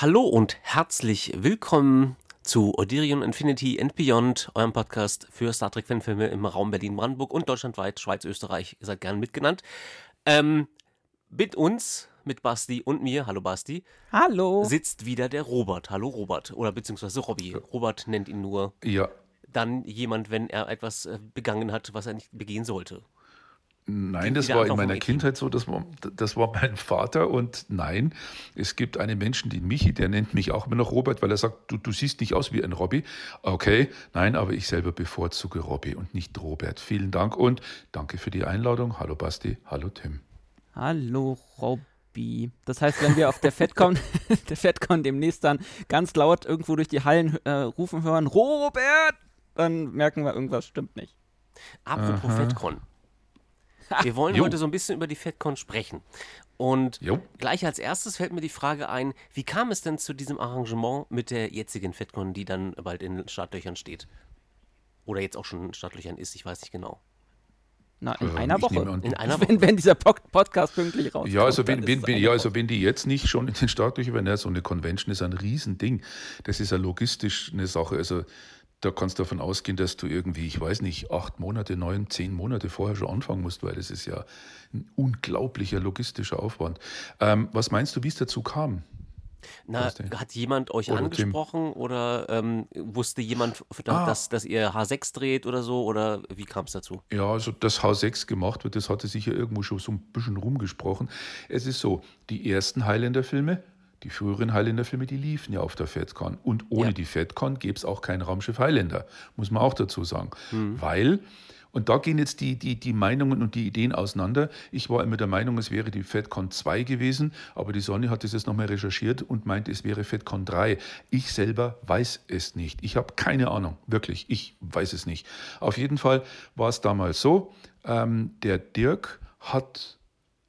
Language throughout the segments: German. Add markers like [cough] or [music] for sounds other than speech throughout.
Hallo und herzlich willkommen zu Odirion Infinity and Beyond, eurem Podcast für Star Trek Fanfilme im Raum Berlin-Brandenburg und deutschlandweit, Schweiz, Österreich. Ihr seid gern mitgenannt. Ähm, mit uns, mit Basti und mir, hallo Basti, Hallo. sitzt wieder der Robert. Hallo Robert. Oder beziehungsweise Robby. Robert nennt ihn nur Ja, dann jemand, wenn er etwas äh, begangen hat, was er nicht begehen sollte. Nein, das war in meiner Kindheit so, das war, das war mein Vater und nein, es gibt einen Menschen, den Michi, der nennt mich auch immer noch Robert, weil er sagt, du, du siehst nicht aus wie ein Robby. Okay, nein, aber ich selber bevorzuge Robby und nicht Robert. Vielen Dank und danke für die Einladung. Hallo Basti, hallo Tim. Hallo, Robby. Das heißt, wenn wir auf der FedCon, [laughs] der FedCon demnächst dann ganz laut irgendwo durch die Hallen äh, rufen hören, Robert, dann merken wir, irgendwas stimmt nicht. Apropos FedCon. [laughs] Wir wollen Jo. heute so ein bisschen über die FedCon sprechen. Und Jo. gleich als erstes fällt mir die Frage ein, wie kam es denn zu diesem Arrangement mit der jetzigen FedCon, die dann bald in den Startlöchern steht? Oder jetzt auch schon in den Startlöchern ist, ich weiß nicht genau. Na, in Ähm, einer Woche. an, In einer wenn, wenn dieser Pod Podcast pünktlich rauskommt. Ja, also wenn, wenn, wenn, ja, Woche. also wenn die jetzt nicht schon in den Startlöchern ja, so eine Convention ist ein Riesending. Das ist ja logistisch eine Sache. Also da kannst du davon ausgehen, dass du irgendwie, ich weiß nicht, acht Monate, neun, zehn Monate vorher schon anfangen musst, weil das ist ja ein unglaublicher logistischer Aufwand. Ähm, was meinst du, wie es dazu kam? Na, hat jemand euch Oder Tim? angesprochen oder ähm, wusste jemand, Ah. dass, dass ihr H6 dreht oder so? Oder wie kam es dazu? Ja, also dass H6 gemacht wird, das hatte sich ja irgendwo schon so ein bisschen rumgesprochen. Es ist so, die ersten Highlander-Filme, die früheren Highlander-Filme, die liefen ja auf der FedCon. Und ohne Ja. die FedCon gäbe es auch kein Raumschiff Highlander, muss man auch dazu sagen. Weil, und da gehen jetzt die, die, die Meinungen und die Ideen auseinander. Ich war immer der Meinung, es wäre die FedCon 2 gewesen, aber die Sonne hat das jetzt nochmal recherchiert und meinte, es wäre FedCon 3. Ich selber weiß es nicht. Ich habe keine Ahnung, wirklich, ich weiß es nicht. Auf jeden Fall war es damals so, ähm, der Dirk hat,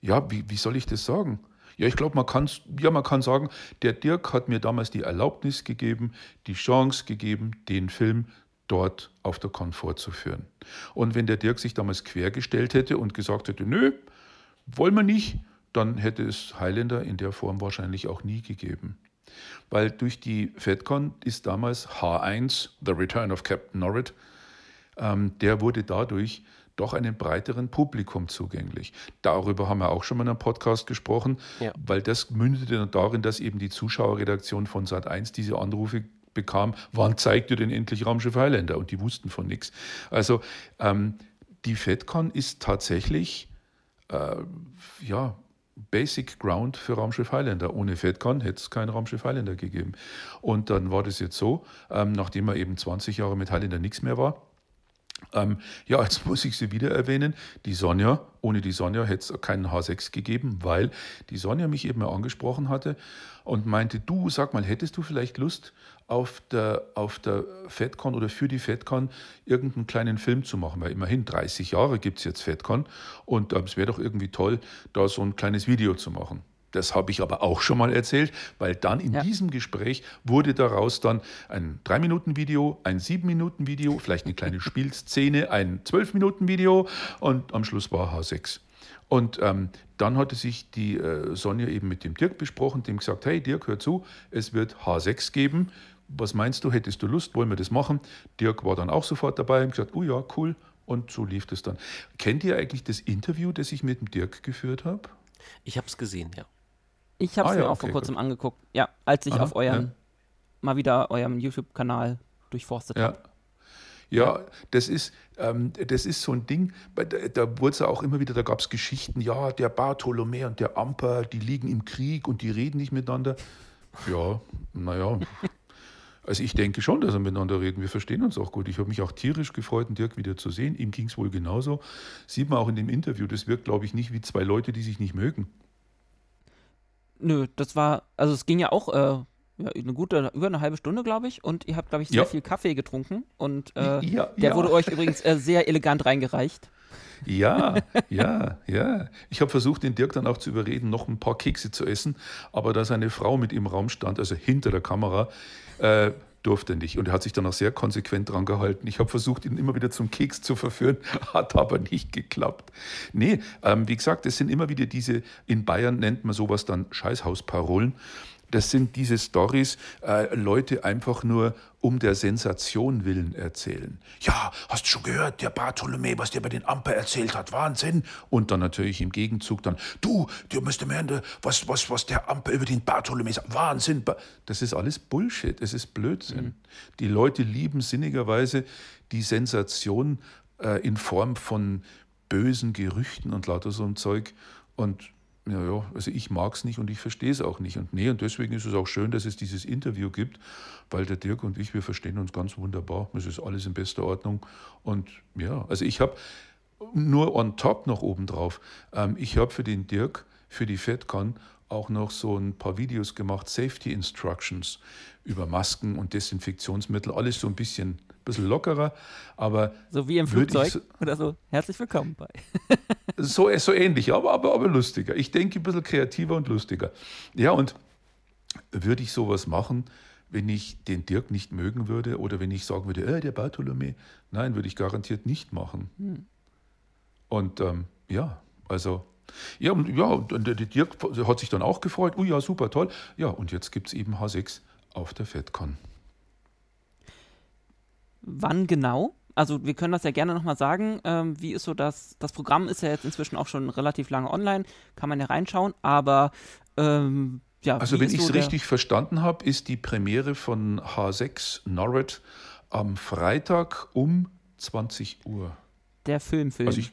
ja, wie, wie soll ich das sagen? Ja, ich glaube, man kann ja, man kann sagen, der Dirk hat mir damals die Erlaubnis gegeben, die Chance gegeben, den Film dort auf der Con vorzuführen. Und wenn der Dirk sich damals quergestellt hätte und gesagt hätte, nö, wollen wir nicht, dann hätte es Highlander in der Form wahrscheinlich auch nie gegeben. Weil durch die FedCon ist damals H1, The Return of Captain Norrit, ähm, der wurde dadurch doch einem breiteren Publikum zugänglich. Darüber haben wir auch schon mal in einem Podcast gesprochen, Ja. weil das mündete dann darin, dass eben die Zuschauerredaktion von Sat1 diese Anrufe bekam, wann zeigt ihr denn endlich Raumschiff Highlander? Und die wussten von nichts. Also ähm, die FedCon ist tatsächlich äh, ja, Basic Ground für Raumschiff Highlander. Ohne FedCon hätte es kein Raumschiff Highlander gegeben. Und dann war das jetzt so, ähm, nachdem er eben 20 Jahre mit Highlander nichts mehr war, ähm, ja, jetzt [laughs] muss ich sie wieder erwähnen. Die Sonja, ohne die Sonja hätte es keinen H6 gegeben, weil die Sonja mich eben mal angesprochen hatte und meinte, du, sag mal, hättest du vielleicht Lust, auf der, auf der FedCon oder für die FedCon irgendeinen kleinen Film zu machen? Weil immerhin 30 Jahre gibt es jetzt FedCon und ähm, es wäre doch irgendwie toll, da so ein kleines Video zu machen. Das habe ich aber auch schon mal erzählt, weil dann in Ja. diesem Gespräch wurde daraus dann ein 3-Minuten-Video, ein 7-Minuten-Video, vielleicht eine kleine Spielszene, ein 12-Minuten-Video und am Schluss war H6. Und ähm, dann hatte sich die äh, Sonja eben mit dem Dirk besprochen, dem gesagt, hey Dirk, hör zu, es wird H6 geben. Was meinst du, hättest du Lust, wollen wir das machen? Dirk war dann auch sofort dabei und gesagt, oh ja, cool. Und so lief das dann. Kennt ihr eigentlich das Interview, das ich mit dem Dirk geführt habe? Ich habe es gesehen, ja. Ich habe es Ah, mir ja, auch okay, vor kurzem gut. angeguckt. Ja, als ich Aha, auf eurem, ja. mal wieder eurem YouTube-Kanal durchforstet habe. Ja. Ja, das ist, ähm, das ist so ein Ding, da, da wurde es ja auch immer wieder, da gab es Geschichten, ja, der Bartholomew und der Amper, die liegen im Krieg und die reden nicht miteinander. Ja, naja. Also ich denke schon, dass wir miteinander reden. Wir verstehen uns auch gut. Ich habe mich auch tierisch gefreut, den Dirk wieder zu sehen. Ihm ging es wohl genauso. Sieht man auch in dem Interview. Das wirkt, glaube ich, nicht wie zwei Leute, die sich nicht mögen. Nö, das war, also es ging ja auch äh, ja, eine gute, über eine halbe Stunde, glaube ich. Und ihr habt, glaube ich, sehr Ja. viel Kaffee getrunken. Und äh, Ja, der wurde euch übrigens äh, sehr elegant reingereicht. Ja, ja, ja. Ich habe versucht, den Dirk dann auch zu überreden, noch ein paar Kekse zu essen, aber da seine Frau mit im Raum stand, also hinter der Kamera, äh, durfte nicht. Und er hat sich dann auch sehr konsequent dran gehalten. Ich habe versucht, ihn immer wieder zum Keks zu verführen, [laughs] hat aber nicht geklappt. Nee, ähm, wie gesagt, es sind immer wieder diese, in Bayern nennt man sowas dann Scheißhausparolen. Das sind diese Stories, äh, Leute einfach nur um der Sensation willen erzählen. Ja, hast du schon gehört, der Bartholomä, was der bei den Amper erzählt hat, Wahnsinn. Und dann natürlich im Gegenzug dann, du, du müsst hören, was, was, was der Amper über den Bartholomä sagt, Wahnsinn. Das ist alles Bullshit, es ist Blödsinn. Mhm. Die Leute lieben sinnigerweise die Sensation äh, in Form von bösen Gerüchten und lauter so ein Zeug. Und ja, ja, also ich mag es nicht und ich verstehe es auch nicht. Und nee, und deswegen ist es auch schön, dass es dieses Interview gibt, weil der Dirk und ich, wir verstehen uns ganz wunderbar. Es ist alles in bester Ordnung. Und ja, also ich habe nur on top noch obendrauf, ähm, ich habe für den Dirk, für die FedCon auch noch so ein paar Videos gemacht, Safety Instructions über Masken und Desinfektionsmittel, alles so ein bisschen bisschen lockerer, aber. So wie im Flugzeug so, oder so. Herzlich willkommen bei. [laughs] so, so ähnlich, aber, aber, aber lustiger. Ich denke ein bisschen kreativer und lustiger. Ja, und würde ich sowas machen, wenn ich den Dirk nicht mögen würde oder wenn ich sagen würde, äh, der Bartholomä? Nein, würde ich garantiert nicht machen. Hm. Und ähm, ja, also. Ja, und, ja, und der Dirk hat sich dann auch gefreut. Oh ja, super, toll. Ja, und jetzt gibt es eben H6 auf der FedCon. Wann genau? Also wir können das ja gerne nochmal sagen. Ähm, wie ist so das, das Programm ist ja jetzt inzwischen auch schon relativ lange online, kann man ja reinschauen, aber ähm, ja. Also wenn ich es so richtig verstanden habe, ist die Premiere von H6 Norred am Freitag um 20 Uhr. Der Filmfilm. Also ich,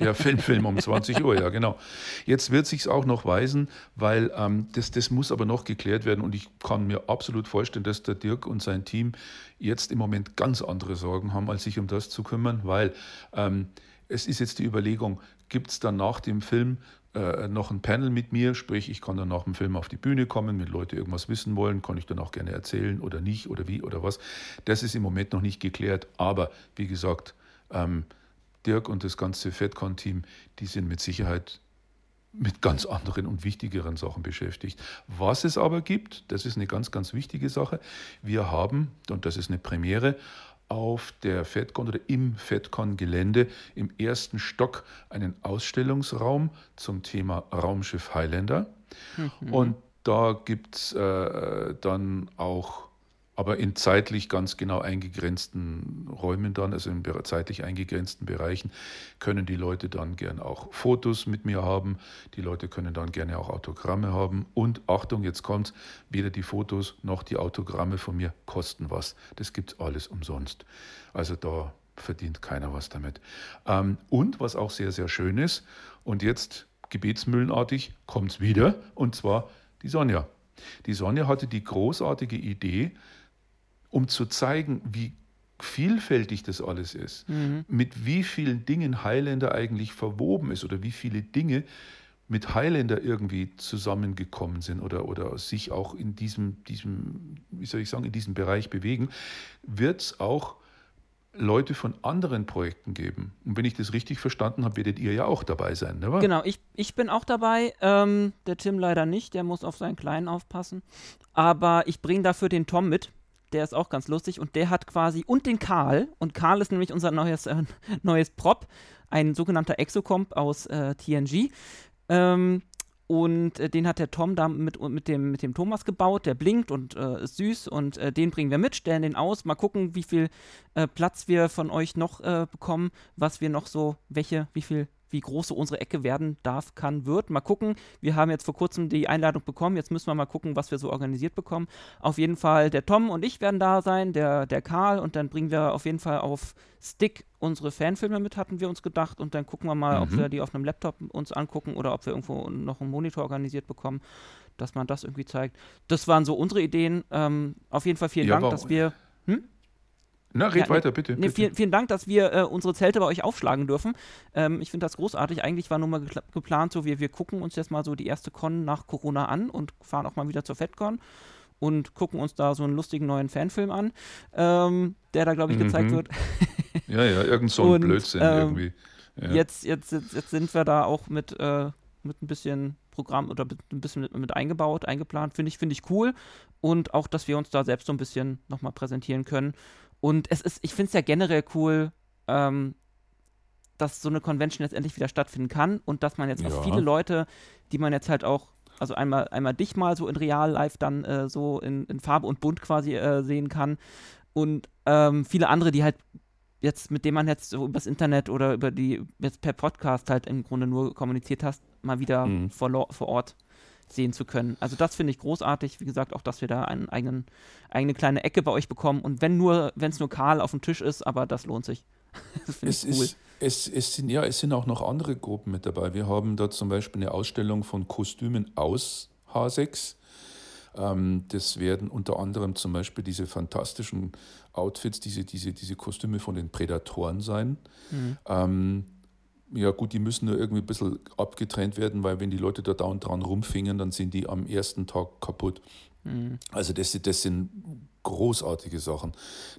der Filmfilm um 20 Uhr, ja, genau. Jetzt wird sich auch noch weisen, weil ähm, das, das muss aber noch geklärt werden und ich kann mir absolut vorstellen, dass der Dirk und sein Team jetzt im Moment ganz andere Sorgen haben, als sich um das zu kümmern, weil ähm, es ist jetzt die Überlegung, gibt es dann nach dem Film äh, noch ein Panel mit mir, sprich, ich kann dann nach dem Film auf die Bühne kommen, wenn Leute irgendwas wissen wollen, kann ich dann auch gerne erzählen oder nicht oder wie oder was. Das ist im Moment noch nicht geklärt, aber wie gesagt, ähm, Dirk und das ganze FedCon-Team, die sind mit Sicherheit mit ganz anderen und wichtigeren Sachen beschäftigt. Was es aber gibt, das ist eine ganz, ganz wichtige Sache. Wir haben, und das ist eine Premiere, auf der FedCon oder im FedCon-Gelände im ersten Stock einen Ausstellungsraum zum Thema Raumschiff Highlander. Mhm. Und da gibt es äh, dann auch aber in zeitlich ganz genau eingegrenzten Räumen dann, also in zeitlich eingegrenzten Bereichen, können die Leute dann gern auch Fotos mit mir haben. Die Leute können dann gerne auch Autogramme haben. Und Achtung, jetzt kommt weder die Fotos noch die Autogramme von mir kosten was. Das gibt alles umsonst. Also da verdient keiner was damit. Ähm, und was auch sehr, sehr schön ist, und jetzt gebetsmühlenartig kommt es wieder, und zwar die Sonja. Die Sonja hatte die großartige Idee, um zu zeigen, wie vielfältig das alles ist, mhm. mit wie vielen Dingen Highlander eigentlich verwoben ist oder wie viele Dinge mit Highlander irgendwie zusammengekommen sind oder, oder sich auch in diesem, diesem, wie soll ich sagen, in diesem Bereich bewegen, wird es auch Leute von anderen Projekten geben. Und wenn ich das richtig verstanden habe, werdet ihr ja auch dabei sein, ne? Genau, ich, ich bin auch dabei. Ähm, der Tim leider nicht, der muss auf seinen Kleinen aufpassen. Aber ich bringe dafür den Tom mit der ist auch ganz lustig und der hat quasi, und den Karl, und Karl ist nämlich unser neues, äh, [laughs] neues Prop, ein sogenannter Exocomp aus äh, TNG. Ähm, und äh, den hat der Tom da mit, mit, dem, mit dem Thomas gebaut. Der blinkt und äh, ist süß. Und äh, den bringen wir mit, stellen den aus. Mal gucken, wie viel äh, Platz wir von euch noch äh, bekommen, was wir noch so, welche, wie viel wie groß so unsere Ecke werden darf, kann, wird. Mal gucken. Wir haben jetzt vor kurzem die Einladung bekommen. Jetzt müssen wir mal gucken, was wir so organisiert bekommen. Auf jeden Fall der Tom und ich werden da sein, der, der Karl und dann bringen wir auf jeden Fall auf Stick unsere Fanfilme mit, hatten wir uns gedacht. Und dann gucken wir mal, mhm. ob wir die auf einem Laptop uns angucken oder ob wir irgendwo noch einen Monitor organisiert bekommen, dass man das irgendwie zeigt. Das waren so unsere Ideen. Ähm, auf jeden Fall vielen ja, Dank, dass wir. Hm? Na, red ja, weiter, bitte. Nee, bitte. Vielen, vielen, Dank, dass wir äh, unsere Zelte bei euch aufschlagen dürfen. Ähm, ich finde das großartig. Eigentlich war nur mal geplant, so wir, wir gucken uns jetzt mal so die erste Con nach Corona an und fahren auch mal wieder zur FedCon und gucken uns da so einen lustigen neuen Fanfilm an, ähm, der da, glaube ich, gezeigt mhm. wird. [laughs] ja, ja, irgend so ein und, Blödsinn ähm, irgendwie. Ja. Jetzt, jetzt, jetzt, jetzt, sind wir da auch mit, äh, mit ein bisschen Programm oder ein bisschen mit, mit eingebaut, eingeplant. Finde ich, find ich cool. Und auch, dass wir uns da selbst so ein bisschen nochmal präsentieren können. Und es ist, ich finde es ja generell cool, ähm, dass so eine Convention jetzt endlich wieder stattfinden kann und dass man jetzt ja. auch viele Leute, die man jetzt halt auch Also einmal, einmal dich mal so in real live dann äh, so in, in Farbe und Bunt quasi äh, sehen kann. Und ähm, viele andere, die halt jetzt, mit denen man jetzt so übers Internet oder über die, jetzt per Podcast halt im Grunde nur kommuniziert hast, mal wieder mhm. vor, vor Ort sehen zu können. Also das finde ich großartig. Wie gesagt, auch, dass wir da eine eigenen, eigene kleine Ecke bei euch bekommen. Und wenn nur, wenn es nur kahl auf dem Tisch ist, aber das lohnt sich. [laughs] das finde ich cool. Ist, es, es, sind, ja, es sind auch noch andere Gruppen mit dabei. Wir haben da zum Beispiel eine Ausstellung von Kostümen aus H6. Ähm, das werden unter anderem zum Beispiel diese fantastischen Outfits, diese, diese, diese Kostüme von den Prädatoren sein. Mhm. Ähm, ja gut, die müssen nur irgendwie ein bisschen abgetrennt werden, weil wenn die Leute da dauernd dran rumfingen, dann sind die am ersten Tag kaputt. Mhm. Also das, das sind großartige Sachen.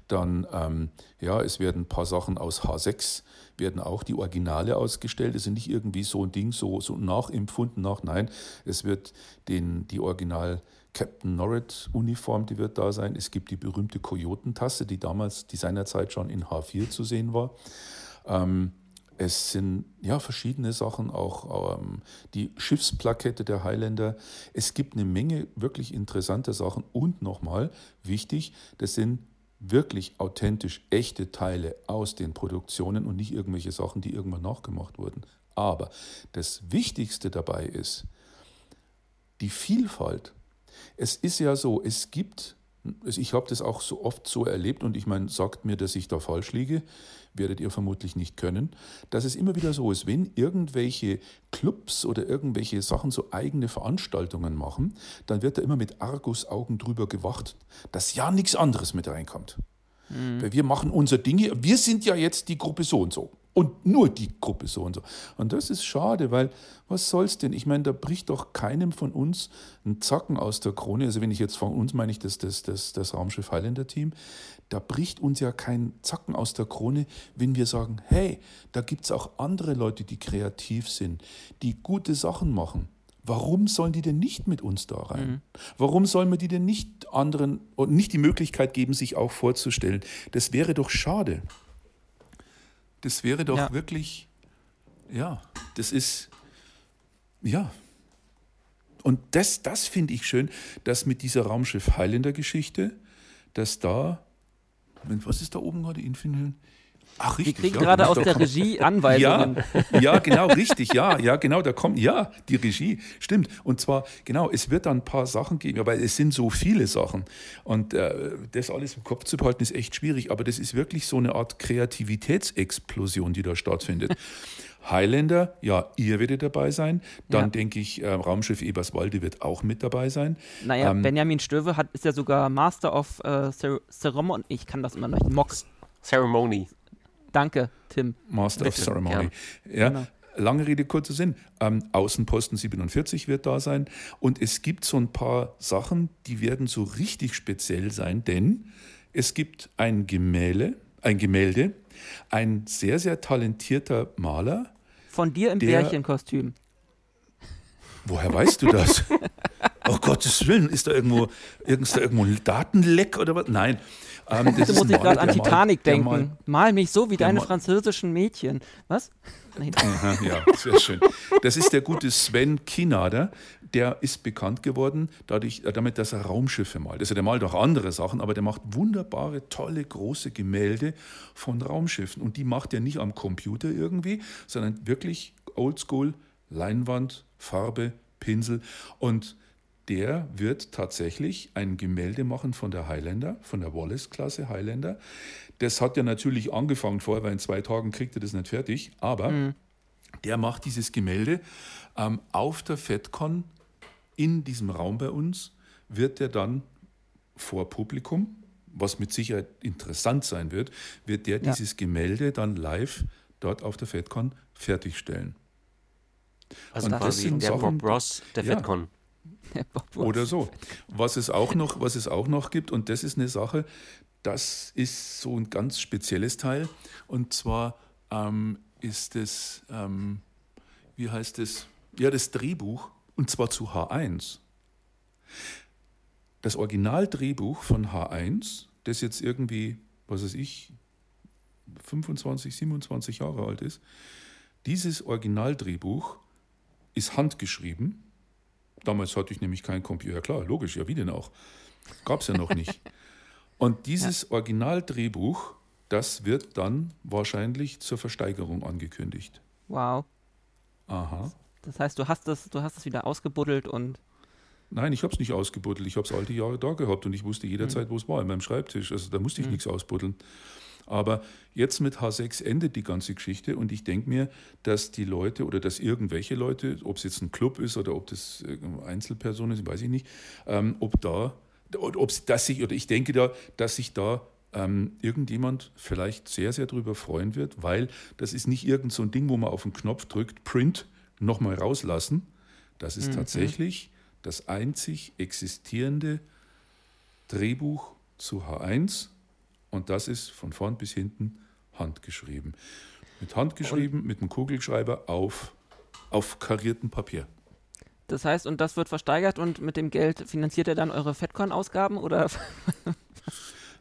Dann, ähm, ja, es werden ein paar Sachen aus H6, werden auch die Originale ausgestellt. Es sind nicht irgendwie so ein Ding, so, so nachempfunden nach, nein, es wird den, die Original Captain Norrit Uniform, die wird da sein. Es gibt die berühmte Kojotentasse, die damals, die seinerzeit schon in H4 zu sehen war. Ähm, es sind ja verschiedene Sachen, auch ähm, die Schiffsplakette der Highlander. Es gibt eine Menge wirklich interessante Sachen. Und nochmal wichtig, das sind wirklich authentisch echte Teile aus den Produktionen und nicht irgendwelche Sachen, die irgendwann nachgemacht wurden. Aber das Wichtigste dabei ist die Vielfalt. Es ist ja so, es gibt ich habe das auch so oft so erlebt und ich meine, sagt mir, dass ich da falsch liege, werdet ihr vermutlich nicht können, dass es immer wieder so ist, wenn irgendwelche Clubs oder irgendwelche Sachen so eigene Veranstaltungen machen, dann wird da immer mit Argusaugen drüber gewacht, dass ja nichts anderes mit reinkommt. Mhm. Weil wir machen unser Ding wir sind ja jetzt die Gruppe so und so und nur die Gruppe so und so. Und das ist schade, weil was soll's denn? Ich meine, da bricht doch keinem von uns ein Zacken aus der Krone. Also wenn ich jetzt von uns meine ich das, das, das, das Raumschiff Highlander Team, da bricht uns ja kein Zacken aus der Krone, wenn wir sagen, hey, da gibt es auch andere Leute, die kreativ sind, die gute Sachen machen. Warum sollen die denn nicht mit uns da rein? Mhm. Warum sollen wir die denn nicht anderen und nicht die Möglichkeit geben, sich auch vorzustellen? Das wäre doch schade. Das wäre doch ja. wirklich, ja, das ist, ja. Und das, das finde ich schön, dass mit dieser Raumschiff Highlander-Geschichte, dass da, was ist da oben gerade, Infinite? Ach, richtig. Wir kriegen ja, gerade genau, aus der Regie Anweisungen. Ja, ja, genau, richtig. Ja, ja, genau. Da kommt, ja, die Regie. Stimmt. Und zwar, genau, es wird dann ein paar Sachen geben, aber es sind so viele Sachen. Und äh, das alles im Kopf zu behalten, ist echt schwierig. Aber das ist wirklich so eine Art Kreativitätsexplosion, die da stattfindet. [laughs] Highlander, ja, ihr werdet dabei sein. Dann ja. denke ich, äh, Raumschiff Eberswalde wird auch mit dabei sein. Naja, ähm, Benjamin Stöwe hat, ist ja sogar Master of äh, Ceremony. Ich kann das immer noch nicht. Mox. Ceremony. Danke, Tim. Master Bitte. of Ceremony. Ja. ja. Genau. Lange Rede, kurzer Sinn. Ähm, Außenposten 47 wird da sein. Und es gibt so ein paar Sachen, die werden so richtig speziell sein, denn es gibt ein Gemälde, ein Gemälde, ein sehr, sehr talentierter Maler. Von dir im der, Bärchenkostüm. Woher weißt du das? [laughs] oh Gottes Willen, ist da irgendwo, ist da irgendwo ein Datenleck oder was? Nein. Ähm, das muss ich gerade an Titanic mal, denken. Mal, Mal mich so wie deine französischen Mädchen. Was? Nein. ja, sehr schön. Das ist der gute Sven Kinader. Der ist bekannt geworden dadurch, damit, dass er Raumschiffe malt. Also der malt auch andere Sachen, aber der macht wunderbare, tolle, große Gemälde von Raumschiffen. Und die macht er nicht am Computer irgendwie, sondern wirklich oldschool, Leinwand, Farbe, Pinsel. Und der wird tatsächlich ein Gemälde machen von der Highlander, von der Wallace-Klasse Highlander. Das hat ja natürlich angefangen vorher, weil in zwei Tagen kriegt er das nicht fertig, aber mhm. der macht dieses Gemälde ähm, auf der FedCon in diesem Raum bei uns, wird er dann vor Publikum, was mit Sicherheit interessant sein wird, wird der ja. dieses Gemälde dann live dort auf der FedCon fertigstellen. Also Und das sind der Sachen, Bob Ross der ja, FedCon. Oder so. Was es, auch noch, was es auch noch gibt, und das ist eine Sache, das ist so ein ganz spezielles Teil. Und zwar ähm, ist es, ähm, wie heißt es? Ja, das Drehbuch, und zwar zu H1. Das Originaldrehbuch von H1, das jetzt irgendwie, was weiß ich, 25, 27 Jahre alt ist, dieses Originaldrehbuch ist handgeschrieben Damals hatte ich nämlich keinen Computer. Ja, klar, logisch, ja, wie denn auch? Gab es ja noch nicht. [laughs] Und dieses ja. Originaldrehbuch, das wird dann wahrscheinlich zur Versteigerung angekündigt. Wow. Aha. Das heißt, du hast es, du hast es wieder ausgebuddelt und. Nein, ich habe es nicht ausgebuddelt. Ich habe es alte Jahre da gehabt und ich wusste jederzeit, mhm. wo es war, in meinem Schreibtisch. Also da musste ich mhm. nichts ausbuddeln. Aber jetzt mit H6 endet die ganze Geschichte und ich denke mir, dass die Leute oder dass irgendwelche Leute, ob es jetzt ein Club ist oder ob das Einzelpersonen sind, weiß ich nicht, ähm, ob da, ob dass sich, oder ich denke da, dass sich da ähm, irgendjemand vielleicht sehr, sehr darüber freuen wird, weil das ist nicht irgend so ein Ding, wo man auf den Knopf drückt, Print, nochmal rauslassen. Das ist mhm. tatsächlich das einzig existierende Drehbuch zu H1 und das ist von vorn bis hinten handgeschrieben. Mit handgeschrieben, und mit einem Kugelschreiber auf, auf kariertem Papier. Das heißt, und das wird versteigert und mit dem Geld finanziert er dann eure FedCon-Ausgaben oder?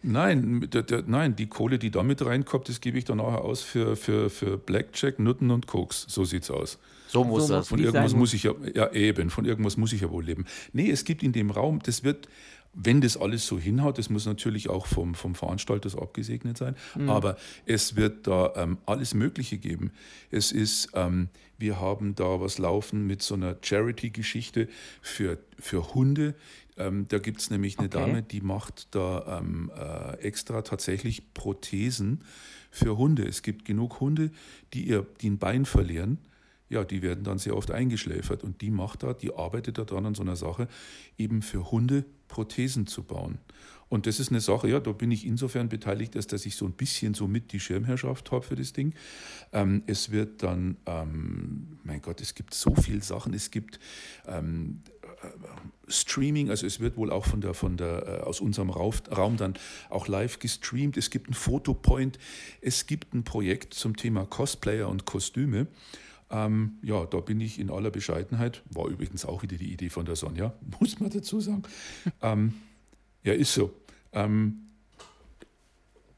Nein, der, der, nein, die Kohle, die da mit reinkommt, das gebe ich dann nachher aus für, für, für Blackjack, Nutten und Koks. So sieht's aus. So muss so das. Von irgendwas sein. muss ich ja, ja eben, von irgendwas muss ich ja wohl leben. Nee, es gibt in dem Raum, das wird, wenn das alles so hinhaut, das muss natürlich auch vom, vom Veranstalter abgesegnet sein, mhm. aber es wird da ähm, alles Mögliche geben. Es ist, ähm, wir haben da was laufen mit so einer Charity-Geschichte für, für Hunde. Ähm, da gibt es nämlich eine okay. Dame, die macht da ähm, äh, extra tatsächlich Prothesen für Hunde. Es gibt genug Hunde, die, ihr, die ein Bein verlieren ja, die werden dann sehr oft eingeschläfert. Und die macht da, die arbeitet da dran an so einer Sache, eben für Hunde Prothesen zu bauen. Und das ist eine Sache, ja, da bin ich insofern beteiligt, dass, dass ich so ein bisschen so mit die Schirmherrschaft habe für das Ding. Ähm, es wird dann, ähm, mein Gott, es gibt so viele Sachen. Es gibt ähm, äh, Streaming, also es wird wohl auch von der, von der, äh, aus unserem Raum dann auch live gestreamt. Es gibt ein Fotopoint. Es gibt ein Projekt zum Thema Cosplayer und Kostüme. Ähm, ja, da bin ich in aller Bescheidenheit, war übrigens auch wieder die Idee von der Sonja, [laughs] muss man dazu sagen. ähm, ja, ist so. Ähm,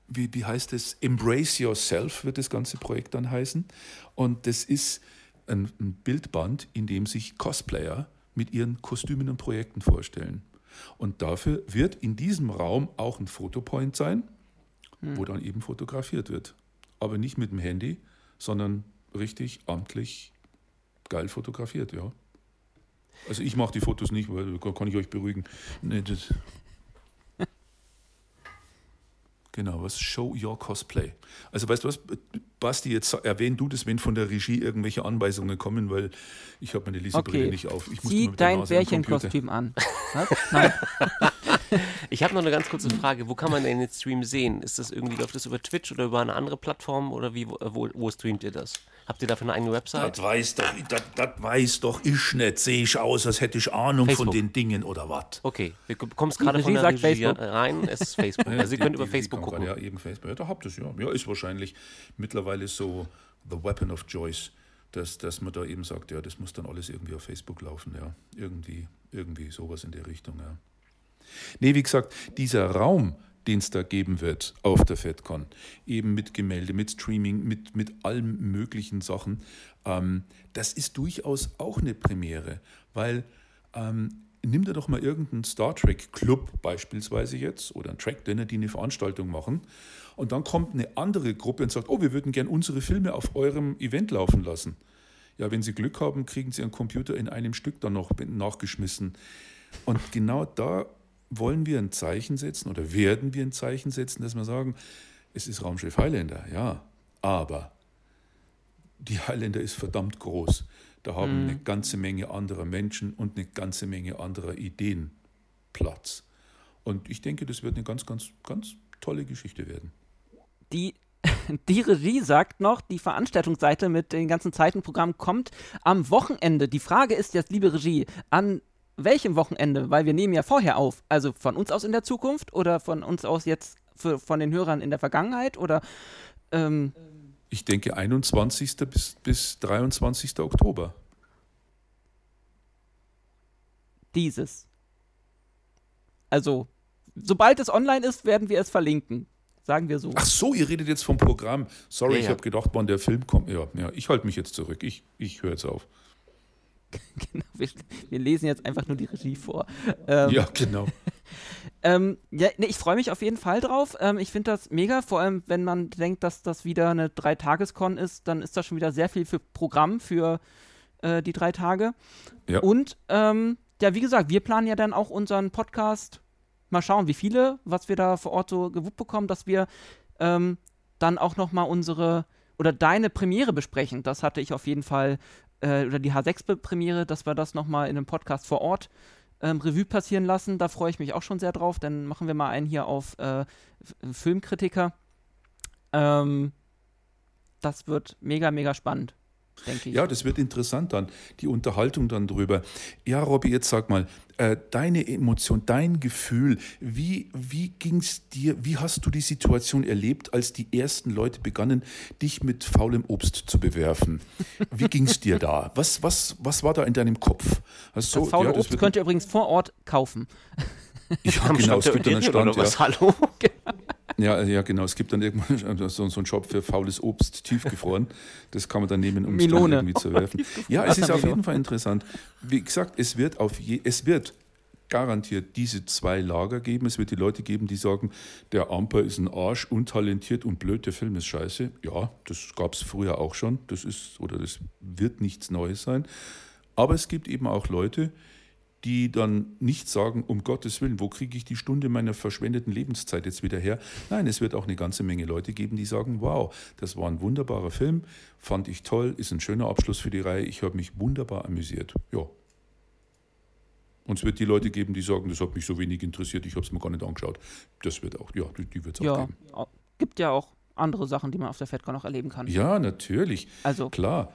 wie, wie heißt es? Embrace Yourself wird das ganze Projekt dann heißen. Und das ist ein, ein Bildband, in dem sich Cosplayer mit ihren Kostümen und Projekten vorstellen. Und dafür wird in diesem Raum auch ein Fotopoint sein, hm. wo dann eben fotografiert wird. Aber nicht mit dem Handy, sondern richtig amtlich geil fotografiert, ja. Also ich mache die Fotos nicht, weil kann ich euch beruhigen. Nee, [laughs] genau, was Show Your Cosplay. Also weißt du was, Basti, jetzt erwähn du das, wenn von der Regie irgendwelche Anweisungen kommen, weil ich habe meine Lesebrille okay. nicht auf. Ich Zieh dein Bärchenkostüm an. [laughs] Was? Nein. [laughs] Ich habe noch eine ganz kurze Frage. Wo kann man denn den Stream sehen? Ist das irgendwie, läuft das über Twitch oder über eine andere Plattform oder wie, wo, wo streamt ihr das? Habt ihr dafür eine eigene Website? Das weiß doch, das, das weiß doch ich nicht. Sehe ich aus, als hätte ich Ahnung Facebook. von den Dingen oder was. Okay, wir kommen gerade von der Regie Facebook. rein. Es ist Facebook. [laughs] Also ihr könnt über Facebook gucken. Ja, eben Facebook. Ja, da habt ihr es ja. Ja, ist wahrscheinlich mittlerweile so the weapon of choice dass, dass man da eben sagt, ja, das muss dann alles irgendwie auf Facebook laufen, ja. Irgendwie, irgendwie sowas in der Richtung, ja. Nee, wie gesagt, dieser Raum, den es da geben wird auf der FedCon, eben mit Gemälde, mit Streaming, mit, mit allen möglichen Sachen, ähm, das ist durchaus auch eine Premiere, weil ähm, nimm dir doch mal irgendeinen Star Trek Club beispielsweise jetzt oder ein Track Dinner, die eine Veranstaltung machen und dann kommt eine andere Gruppe und sagt, oh, wir würden gern unsere Filme auf eurem Event laufen lassen. Ja, wenn sie Glück haben, kriegen sie einen Computer in einem Stück dann noch nachgeschmissen. Und genau da wollen wir ein Zeichen setzen oder werden wir ein Zeichen setzen, dass wir sagen, es ist Raumschiff Highlander, ja, aber die Highlander ist verdammt groß. Da haben mhm. eine ganze Menge anderer Menschen und eine ganze Menge anderer Ideen Platz. Und ich denke, das wird eine ganz, ganz, ganz tolle Geschichte werden. Die, [laughs] die Regie sagt noch, die Veranstaltungsseite mit den ganzen Zeitenprogrammen kommt am Wochenende. Die Frage ist jetzt, liebe Regie, an welchem Wochenende? Weil wir nehmen ja vorher auf. Also von uns aus in der Zukunft oder von uns aus jetzt für, von den Hörern in der Vergangenheit oder ähm ich denke 21. bis, bis 23. Oktober. Dieses. Also, sobald es online ist, werden wir es verlinken. Sagen wir so. Ach so, ihr redet jetzt vom Programm. Sorry, ja, ja. ich habe gedacht, wann der Film kommt. Ja, ja ich halte mich jetzt zurück. Ich, ich höre jetzt auf. [laughs] genau, wir, wir, lesen jetzt einfach nur die Regie vor. Ähm, ja, genau. [laughs] ähm, ja, nee, ich freue mich auf jeden Fall drauf. Ähm, ich finde das mega, vor allem wenn man denkt, dass das wieder eine Dreitageskon ist, dann ist das schon wieder sehr viel für Programm für äh, die drei Tage. Ja. Und ähm, ja, wie gesagt, wir planen ja dann auch unseren Podcast. Mal schauen, wie viele, was wir da vor Ort so gewuppt bekommen, dass wir ähm, dann auch noch mal unsere oder deine Premiere besprechen. Das hatte ich auf jeden Fall äh, oder die H6-Premiere, dass wir das noch mal in einem Podcast vor Ort ähm, Revue passieren lassen. Da freue ich mich auch schon sehr drauf. Dann machen wir mal einen hier auf äh, Filmkritiker. Ähm, das wird mega, mega spannend denke ich. Ja, das wird interessant dann, die Unterhaltung dann drüber. Ja, Robby, jetzt sag mal, äh, deine Emotion, dein Gefühl, wie, wie ging es dir, wie hast du die Situation erlebt, als die ersten Leute begannen, dich mit faulem Obst zu bewerfen? Wie [laughs] ging es dir da? Was, was, was war da in deinem Kopf? Also, das faule ja, das Obst könnt ihr übrigens vor Ort kaufen. Ja, [laughs] genau, es gibt dann Stand. Ja. Hallo? [laughs] Ja, ja, genau. Es gibt dann irgendwann [laughs] so, so einen Shop für faules Obst, tiefgefroren. Das kann man dann nehmen, um es irgendwie zu werfen. [laughs] Ja, es ist auf jeden Fall interessant. Wie gesagt, es wird auf je, es wird garantiert diese zwei Lager geben. Es wird die Leute geben, die sagen, der Amper ist ein Arsch, untalentiert und blöd, der Film ist scheiße. Ja, das gab es früher auch schon. Das ist oder das wird nichts Neues sein. Aber es gibt eben auch Leute, die die dann nicht sagen, um Gottes Willen, wo kriege ich die Stunde meiner verschwendeten Lebenszeit jetzt wieder her? Nein, es wird auch eine ganze Menge Leute geben, die sagen, wow, das war ein wunderbarer Film, fand ich toll, ist ein schöner Abschluss für die Reihe, ich habe mich wunderbar amüsiert. Ja. Und es wird die Leute geben, die sagen, das hat mich so wenig interessiert, ich habe es mir gar nicht angeschaut. Das wird auch, ja, die, die wird es auch geben. Ja, gibt ja auch andere Sachen, die man auf der FedCon auch erleben kann. Ja, natürlich. Also klar,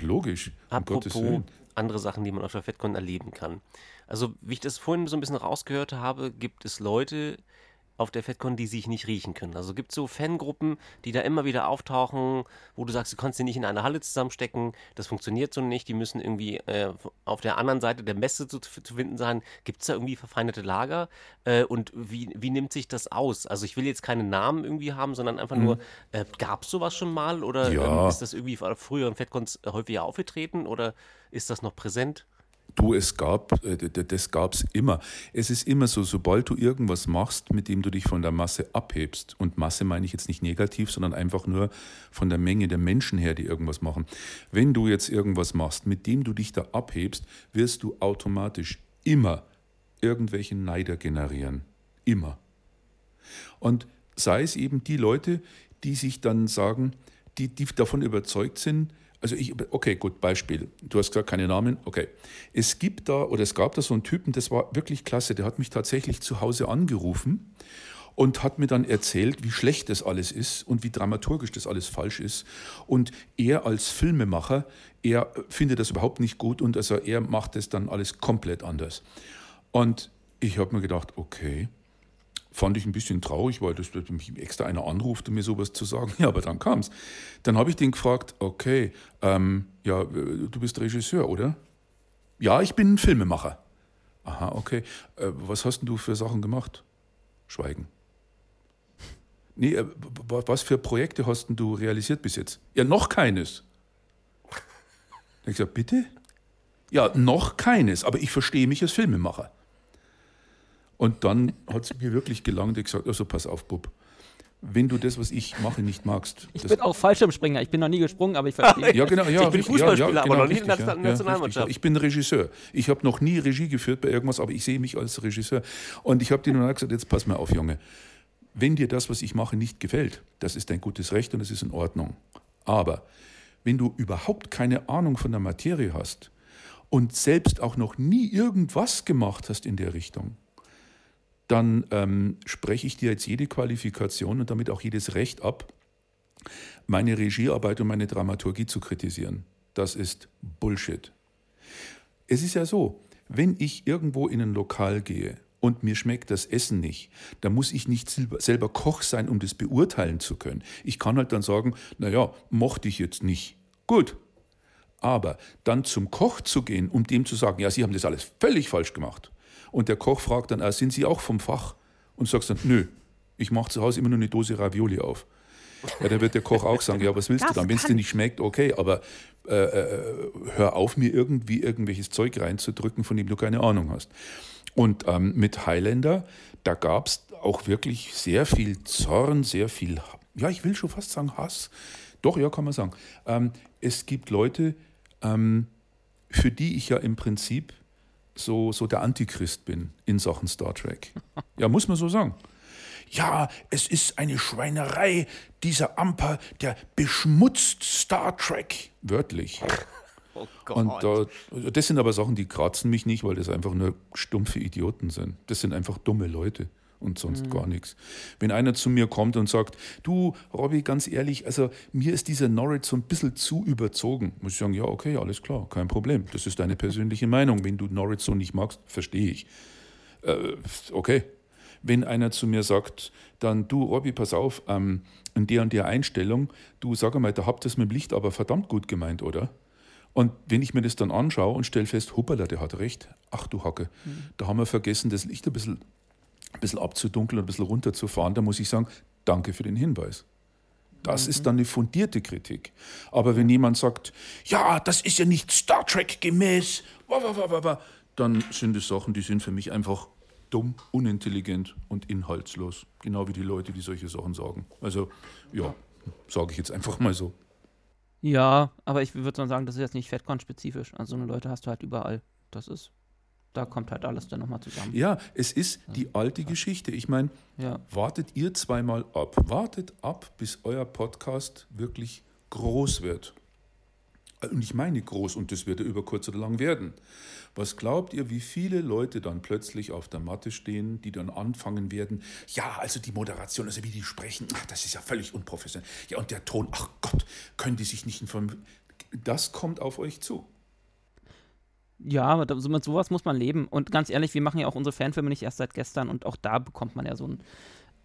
logisch. Apropos, um Gottes Willen andere Sachen, die man auf der FedCon erleben kann. Also, wie ich das vorhin so ein bisschen rausgehört habe, gibt es Leute auf der FedCon, die sich nicht riechen können. Also gibt es so Fangruppen, die da immer wieder auftauchen, wo du sagst, du kannst sie nicht in eine Halle zusammenstecken, das funktioniert so nicht, die müssen irgendwie äh, auf der anderen Seite der Messe zu, zu finden sein. Gibt es da irgendwie verfeindete Lager? Äh, und wie, wie nimmt sich das aus? Also ich will jetzt keine Namen irgendwie haben, sondern einfach mhm. nur, äh, gab es sowas schon mal oder ja. ähm, ist das irgendwie früher in FedCons häufiger aufgetreten oder ist das noch präsent? Du, es gab, äh, das gab es immer. Es ist immer so, sobald du irgendwas machst, mit dem du dich von der Masse abhebst, und Masse meine ich jetzt nicht negativ, sondern einfach nur von der Menge der Menschen her, die irgendwas machen. Wenn du jetzt irgendwas machst, mit dem du dich da abhebst, wirst du automatisch immer irgendwelche Neider generieren. Immer. Und sei es eben die Leute, die sich dann sagen, die, die davon überzeugt sind, also ich, okay, gut, Beispiel. Du hast gesagt, keine Namen, okay. Es gibt da, oder es gab da so einen Typen, das war wirklich klasse, der hat mich tatsächlich zu Hause angerufen und hat mir dann erzählt, wie schlecht das alles ist und wie dramaturgisch das alles falsch ist. Und er als Filmemacher, er findet das überhaupt nicht gut und also er macht das dann alles komplett anders. Und ich habe mir gedacht, okay, Fand ich ein bisschen traurig, weil das mich extra einer anruft, um mir sowas zu sagen. [laughs] Ja, aber dann kam es. Dann habe ich den gefragt, okay, ähm, ja, du bist Regisseur, oder? Ja, ich bin Filmemacher. Aha, okay. Äh, was hast denn du für Sachen gemacht? Schweigen. [laughs] Nee, äh, was für Projekte hast denn du realisiert bis jetzt? Ja, noch keines. Ich gesagt, bitte? Ja, noch keines, aber ich verstehe mich als Filmemacher. Und dann hat es mir wirklich gelangt, ich gesagt, also pass auf, Bub. Wenn du das, was ich mache, nicht magst. Ich bin auch Fallschirmspringer. Ich bin noch nie gesprungen, aber ich verstehe. ja, genau. Ja, [laughs] ich bin Fußballspieler, ja, ja, genau, aber noch nie in der Nationalmannschaft. ich bin Regisseur. Ich habe noch nie Regie geführt bei irgendwas, aber ich sehe mich als Regisseur. Und ich habe dir nur gesagt, jetzt pass mal auf, Junge. Wenn dir das, was ich mache, nicht gefällt, das ist dein gutes Recht und das ist in Ordnung. Aber wenn du überhaupt keine Ahnung von der Materie hast und selbst auch noch nie irgendwas gemacht hast in der Richtung, dann ähm, spreche ich dir jetzt jede Qualifikation und damit auch jedes Recht ab, meine Regiearbeit und meine Dramaturgie zu kritisieren. Das ist Bullshit. Es ist ja so, wenn ich irgendwo in ein Lokal gehe und mir schmeckt das Essen nicht, dann muss ich nicht selber Koch sein, um das beurteilen zu können. Ich kann halt dann sagen, naja, mochte ich jetzt nicht. Gut. Aber dann zum Koch zu gehen, um dem zu sagen, ja, Sie haben das alles völlig falsch gemacht, und der Koch fragt dann, sind Sie auch vom Fach? Und sagst dann, nö, ich mache zu Hause immer nur eine Dose Ravioli auf. Ja, dann wird der Koch auch sagen, ja, was willst das du dann? Wenn es dir nicht schmeckt, okay, aber äh, äh, hör auf, mir irgendwie irgendwelches Zeug reinzudrücken, von dem du keine Ahnung hast. Und ähm, mit Highlander, da gab es auch wirklich sehr viel Zorn, sehr viel, ja, ich will schon fast sagen Hass. Doch, ja, kann man sagen. Ähm, es gibt Leute, ähm, für die ich ja im Prinzip so, so der Antichrist bin in Sachen Star Trek. Ja, muss man so sagen. Ja, es ist eine Schweinerei. Dieser Amper, der beschmutzt Star Trek. Wörtlich. Oh Gott. Und äh, das sind aber Sachen, die kratzen mich nicht, weil das einfach nur stumpfe Idioten sind. Das sind einfach dumme Leute und sonst mhm. gar nichts. Wenn einer zu mir kommt und sagt, du, Robby, ganz ehrlich, also mir ist dieser Norwich so ein bisschen zu überzogen, muss ich sagen, ja, okay, alles klar, kein Problem. Das ist deine persönliche Meinung. Wenn du Norwich so nicht magst, verstehe ich. Äh, okay. Wenn einer zu mir sagt, dann du, Robby, pass auf, ähm, in der und der Einstellung, du sag einmal, da habt ihr es mit dem Licht aber verdammt gut gemeint, oder? Und wenn ich mir das dann anschaue und stelle fest, hoppala, der hat recht, ach du Hacke, mhm. da haben wir vergessen, das Licht ein bisschen ein bisschen abzudunkeln und ein bisschen runterzufahren, da muss ich sagen, danke für den Hinweis. Das mhm. ist dann eine fundierte Kritik. Aber wenn jemand sagt, ja, das ist ja nicht Star Trek gemäß, dann sind es Sachen, die sind für mich einfach dumm, unintelligent und inhaltslos. Genau wie die Leute, die solche Sachen sagen. Also, ja, sage ich jetzt einfach mal so. Ja, aber ich würde sagen, das ist jetzt nicht FedCon-spezifisch. Also, so eine Leute hast du halt überall. Das ist da kommt halt alles dann nochmal zusammen. Ja, es ist die alte Geschichte. Ich meine, ja. wartet ihr zweimal ab. Wartet ab, bis euer Podcast wirklich groß wird. Und ich meine groß, und das wird er über kurz oder lang werden. Was glaubt ihr, wie viele Leute dann plötzlich auf der Matte stehen, die dann anfangen werden? Ja, also die Moderation, also wie die sprechen, ach, das ist ja völlig unprofessionell. Ja, und der Ton, ach Gott, können die sich nicht informieren? Das kommt auf euch zu. Ja, mit sowas muss man leben. Und ganz ehrlich, wir machen ja auch unsere Fanfilme nicht erst seit gestern und auch da bekommt man ja so ein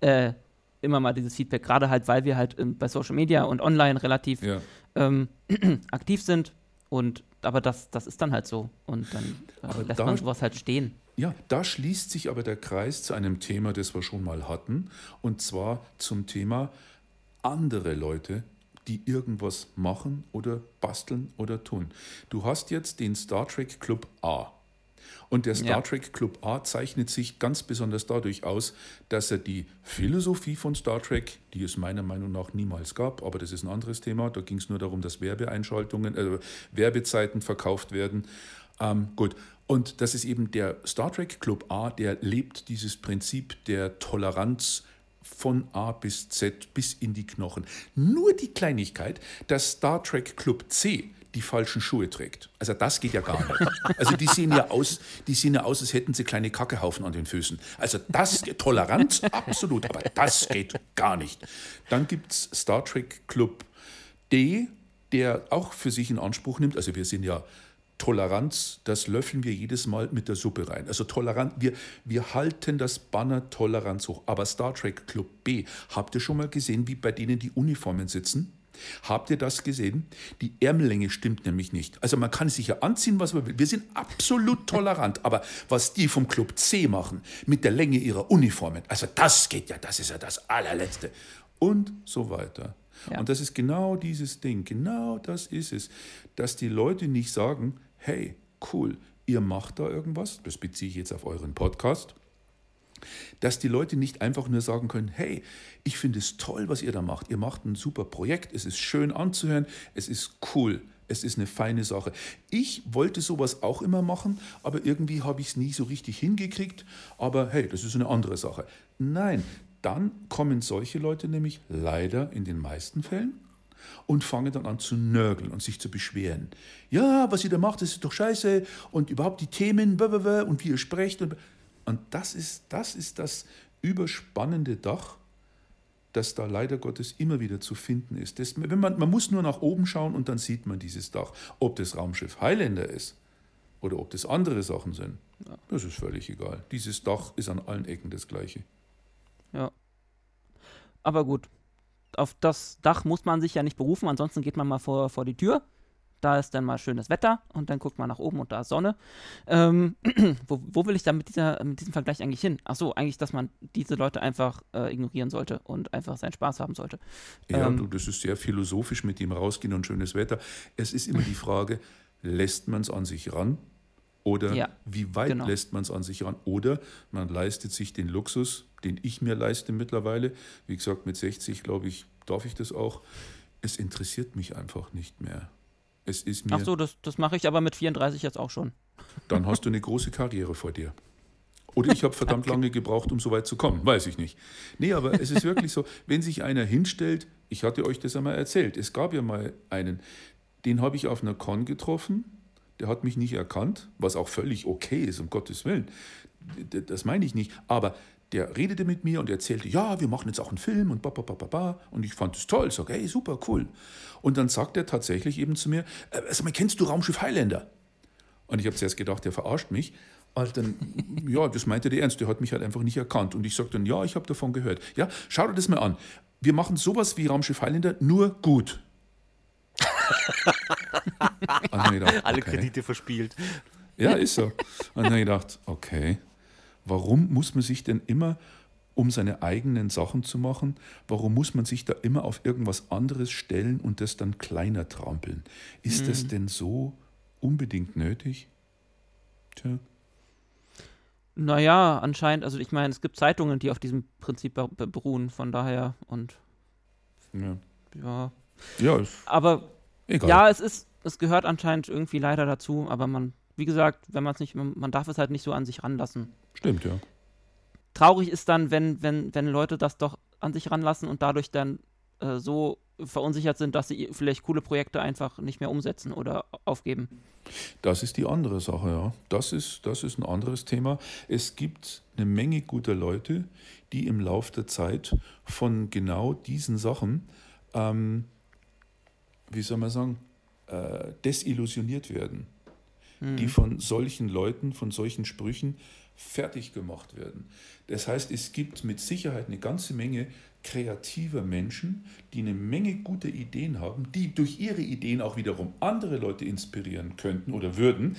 äh, immer mal dieses Feedback, gerade halt, weil wir halt ähm, bei Social Media und online relativ ja. ähm, [clears throat] aktiv sind. Und aber das, das ist dann halt so. Und dann äh, lässt da, man sowas halt stehen. Ja, da schließt sich aber der Kreis zu einem Thema, das wir schon mal hatten, und zwar zum Thema andere Leute die irgendwas machen oder basteln oder tun. Du hast jetzt den Star Trek Club A. Und der Star ja. Trek Club A zeichnet sich ganz besonders dadurch aus, dass er die Philosophie von Star Trek, die es meiner Meinung nach niemals gab, aber das ist ein anderes Thema, da ging es nur darum, dass Werbeeinschaltungen, äh, Werbezeiten verkauft werden. Ähm, gut, und das ist eben der Star Trek Club A, der lebt dieses Prinzip der Toleranz, von A bis Z bis in die Knochen. Nur die Kleinigkeit, dass Star Trek Club C die falschen Schuhe trägt. Also das geht ja gar nicht. Also die sehen ja aus, die sehen ja aus, als hätten sie kleine Kackehaufen an den Füßen. Also das, Toleranz, absolut, aber das geht gar nicht. Dann gibt es Star Trek Club D, der auch für sich in Anspruch nimmt, also wir sind ja Toleranz, das löffeln wir jedes Mal mit der Suppe rein. Also tolerant, wir, wir halten das Banner Toleranz hoch. Aber Star Trek Club B, habt ihr schon mal gesehen, wie bei denen die Uniformen sitzen? Habt ihr das gesehen? Die Ärmellänge stimmt nämlich nicht. Also man kann sich ja anziehen, was man will. Wir sind absolut tolerant. [laughs] Aber was die vom Club C machen, mit der Länge ihrer Uniformen, also das geht ja, das ist ja das allerletzte. Und so weiter. Ja. Und das ist genau dieses Ding, genau das ist es, dass die Leute nicht sagen, hey, cool, ihr macht da irgendwas, das beziehe ich jetzt auf euren Podcast, dass die Leute nicht einfach nur sagen können, hey, ich finde es toll, was ihr da macht. Ihr macht ein super Projekt, es ist schön anzuhören, es ist cool, es ist eine feine Sache. Ich wollte sowas auch immer machen, aber irgendwie habe ich es nie so richtig hingekriegt. Aber hey, das ist eine andere Sache. Nein, dann kommen solche Leute nämlich leider in den meisten Fällen und fangen dann an zu nörgeln und sich zu beschweren. Ja, was ihr da macht, das ist doch scheiße und überhaupt die Themen und wie ihr sprecht. Und, und das, ist, das ist das überspannende Dach, das da leider Gottes immer wieder zu finden ist. Das, wenn man, man muss nur nach oben schauen und dann sieht man dieses Dach. Ob das Raumschiff Highlander ist oder ob das andere Sachen sind, das ist völlig egal. Dieses Dach ist an allen Ecken das gleiche. Ja. Aber gut, auf das Dach muss man sich ja nicht berufen, ansonsten geht man mal vor, vor die Tür. Da ist dann mal schönes Wetter und dann guckt man nach oben und da ist Sonne. Ähm, [clears throat] wo, wo, will ich da mit, dieser, mit diesem Vergleich eigentlich hin? Ach so, eigentlich, dass man diese Leute einfach äh, ignorieren sollte und einfach seinen Spaß haben sollte. Ja, ähm, du, das ist sehr philosophisch mit dem Rausgehen und schönes Wetter. Es ist immer die Frage, lässt man es an sich ran? Oder ja, wie weit genau. lässt man es an sich ran? Oder man leistet sich den Luxus, den ich mir leiste mittlerweile. Wie gesagt, mit 60, glaube ich, darf ich das auch. Es interessiert mich einfach nicht mehr. Es ist mir. Ach so, das, das mache ich aber mit 34 jetzt auch schon. [laughs] Dann hast du eine große Karriere vor dir. Oder ich habe [laughs] verdammt lange gebraucht, um so weit zu kommen. Weiß ich nicht. Nee, aber es ist wirklich so, [laughs] wenn sich einer hinstellt, ich hatte euch das einmal erzählt, es gab ja mal einen, den habe ich auf einer Con getroffen, der hat mich nicht erkannt, was auch völlig okay ist, um Gottes Willen. Das meine ich nicht. Aber der redete mit mir und erzählte, ja, wir machen jetzt auch einen Film und ba. Und ich fand es toll, sage, hey, super, cool. Und dann sagt er tatsächlich eben zu mir, sag mal, kennst du Raumschiff Highlander? Und ich habe zuerst gedacht, der verarscht mich. Und dann, [laughs] ja, das meinte der ernst, der hat mich halt einfach nicht erkannt. Und ich sagte dann, ja, ich habe davon gehört. Ja, schau dir das mal an. Wir machen sowas wie Raumschiff Highlander, nur gut. [laughs] gedacht, Alle Kredite verspielt. Ja, ist so. Und dann habe ich gedacht, okay, warum muss man sich denn immer, um seine eigenen Sachen zu machen, warum muss man sich da immer auf irgendwas anderes stellen und das dann kleiner trampeln? Ist mhm. das denn so unbedingt nötig? Tja. Naja, anscheinend, also ich meine, es gibt Zeitungen, die auf diesem Prinzip beruhen, von daher und ja. Ja. Ja, aber egal. Ja, es ist, es gehört anscheinend irgendwie leider dazu, aber man, wie gesagt, wenn man es nicht, man darf es halt nicht so an sich ranlassen. Stimmt, ja. Traurig ist dann, wenn, wenn, wenn Leute das doch an sich ranlassen und dadurch dann äh, so verunsichert sind, dass sie vielleicht coole Projekte einfach nicht mehr umsetzen oder aufgeben. Das ist die andere Sache, ja. Das ist, das ist ein anderes Thema. Es gibt eine Menge guter Leute, die im Laufe der Zeit von genau diesen Sachen, ähm, wie soll man sagen, äh, desillusioniert werden. Mhm. Die von solchen Leuten, von solchen Sprüchen fertig gemacht werden. Das heißt, es gibt mit Sicherheit eine ganze Menge kreativer Menschen, die eine Menge gute Ideen haben, die durch ihre Ideen auch wiederum andere Leute inspirieren könnten oder würden,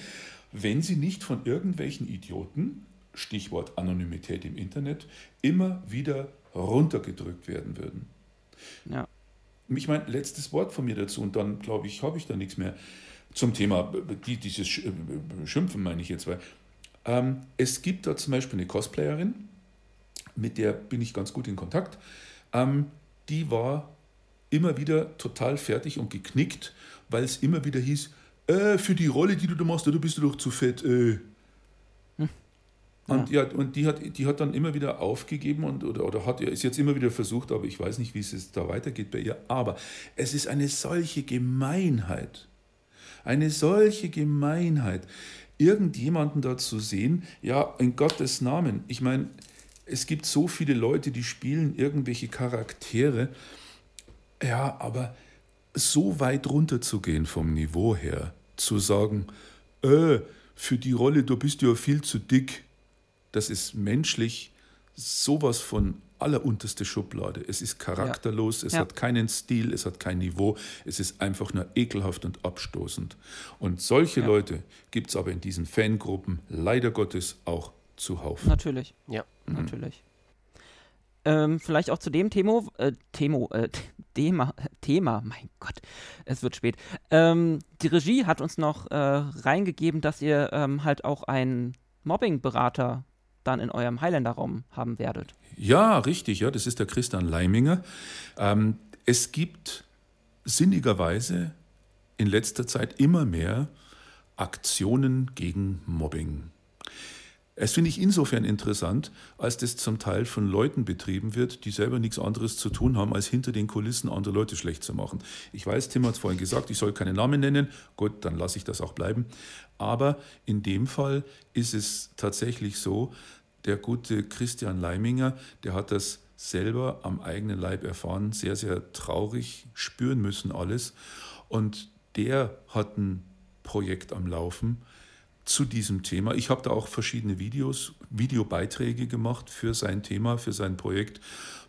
wenn sie nicht von irgendwelchen Idioten, Stichwort Anonymität im Internet, immer wieder runtergedrückt werden würden. Ja. Ich meine, letztes Wort von mir dazu und dann glaube ich, habe ich da nichts mehr zum Thema die, dieses Schimpfen, meine ich jetzt, weil ähm, es gibt da zum Beispiel eine Cosplayerin, mit der bin ich ganz gut in Kontakt. Ähm, die war immer wieder total fertig und geknickt, weil es immer wieder hieß, äh, für die Rolle, die du da machst, da bist du doch zu fett. Äh. Und, ja. und die, hat, die hat dann immer wieder aufgegeben und, oder, oder hat ist jetzt immer wieder versucht, aber ich weiß nicht, wie es da weitergeht bei ihr. Aber es ist eine solche Gemeinheit, eine solche Gemeinheit, irgendjemanden da zu sehen, ja, in Gottes Namen. Ich meine, es gibt so viele Leute, die spielen irgendwelche Charaktere. Ja, aber so weit runter zu gehen vom Niveau her, zu sagen, äh, für die Rolle, du bist ja viel zu dick, das ist menschlich sowas von allerunterste Schublade. Es ist charakterlos, ja. es ja. hat keinen Stil, es hat kein Niveau, es ist einfach nur ekelhaft und abstoßend. Und solche ja. Leute gibt es aber in diesen Fangruppen leider Gottes auch zuhauf. Natürlich, ja, mhm. natürlich. Ähm, vielleicht auch zu dem Thema, äh, Thema, äh, [laughs] Thema, Thema, mein Gott, es wird spät. Ähm, die Regie hat uns noch äh, reingegeben, dass ihr ähm, halt auch einen Mobbing-Berater dann in eurem Highlander-Raum haben werdet. Ja, richtig, ja, das ist der Christian Leiminger. Ähm, es gibt sinnigerweise in letzter Zeit immer mehr Aktionen gegen Mobbing. Es finde ich insofern interessant, als das zum Teil von Leuten betrieben wird, die selber nichts anderes zu tun haben, als hinter den Kulissen andere Leute schlecht zu machen. Ich weiß, Tim hat es vorhin gesagt, ich soll keine Namen nennen. Gut, dann lasse ich das auch bleiben. Aber in dem Fall ist es tatsächlich so, der gute Christian Leiminger, der hat das selber am eigenen Leib erfahren, sehr, sehr traurig spüren müssen alles. Und der hat ein Projekt am Laufen, zu diesem Thema. Ich habe da auch verschiedene Videos, Videobeiträge gemacht für sein Thema, für sein Projekt,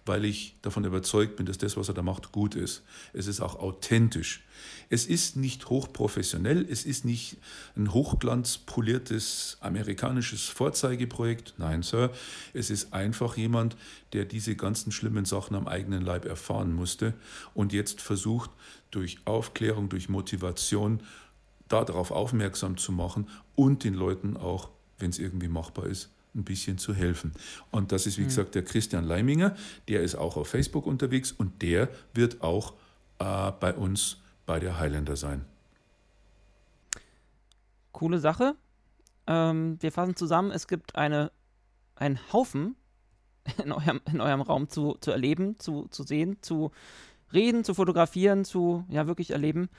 weil ich davon überzeugt bin, dass das, was er da macht, gut ist. Es ist auch authentisch. Es ist nicht hochprofessionell, es ist nicht ein hochglanzpoliertes amerikanisches Vorzeigeprojekt. Nein, Sir, es ist einfach jemand, der diese ganzen schlimmen Sachen am eigenen Leib erfahren musste und jetzt versucht, durch Aufklärung, durch Motivation darauf aufmerksam zu machen und den Leuten auch, wenn es irgendwie machbar ist, ein bisschen zu helfen. Und das ist, wie mhm. gesagt, der Christian Leiminger, der ist auch auf Facebook unterwegs und der wird auch äh, bei uns bei der Highlander sein. Coole Sache. Ähm, wir fassen zusammen, es gibt eine, einen Haufen [laughs] in eurem, in eurem Raum zu, zu erleben, zu, zu sehen, zu reden, zu fotografieren, zu ja wirklich erleben.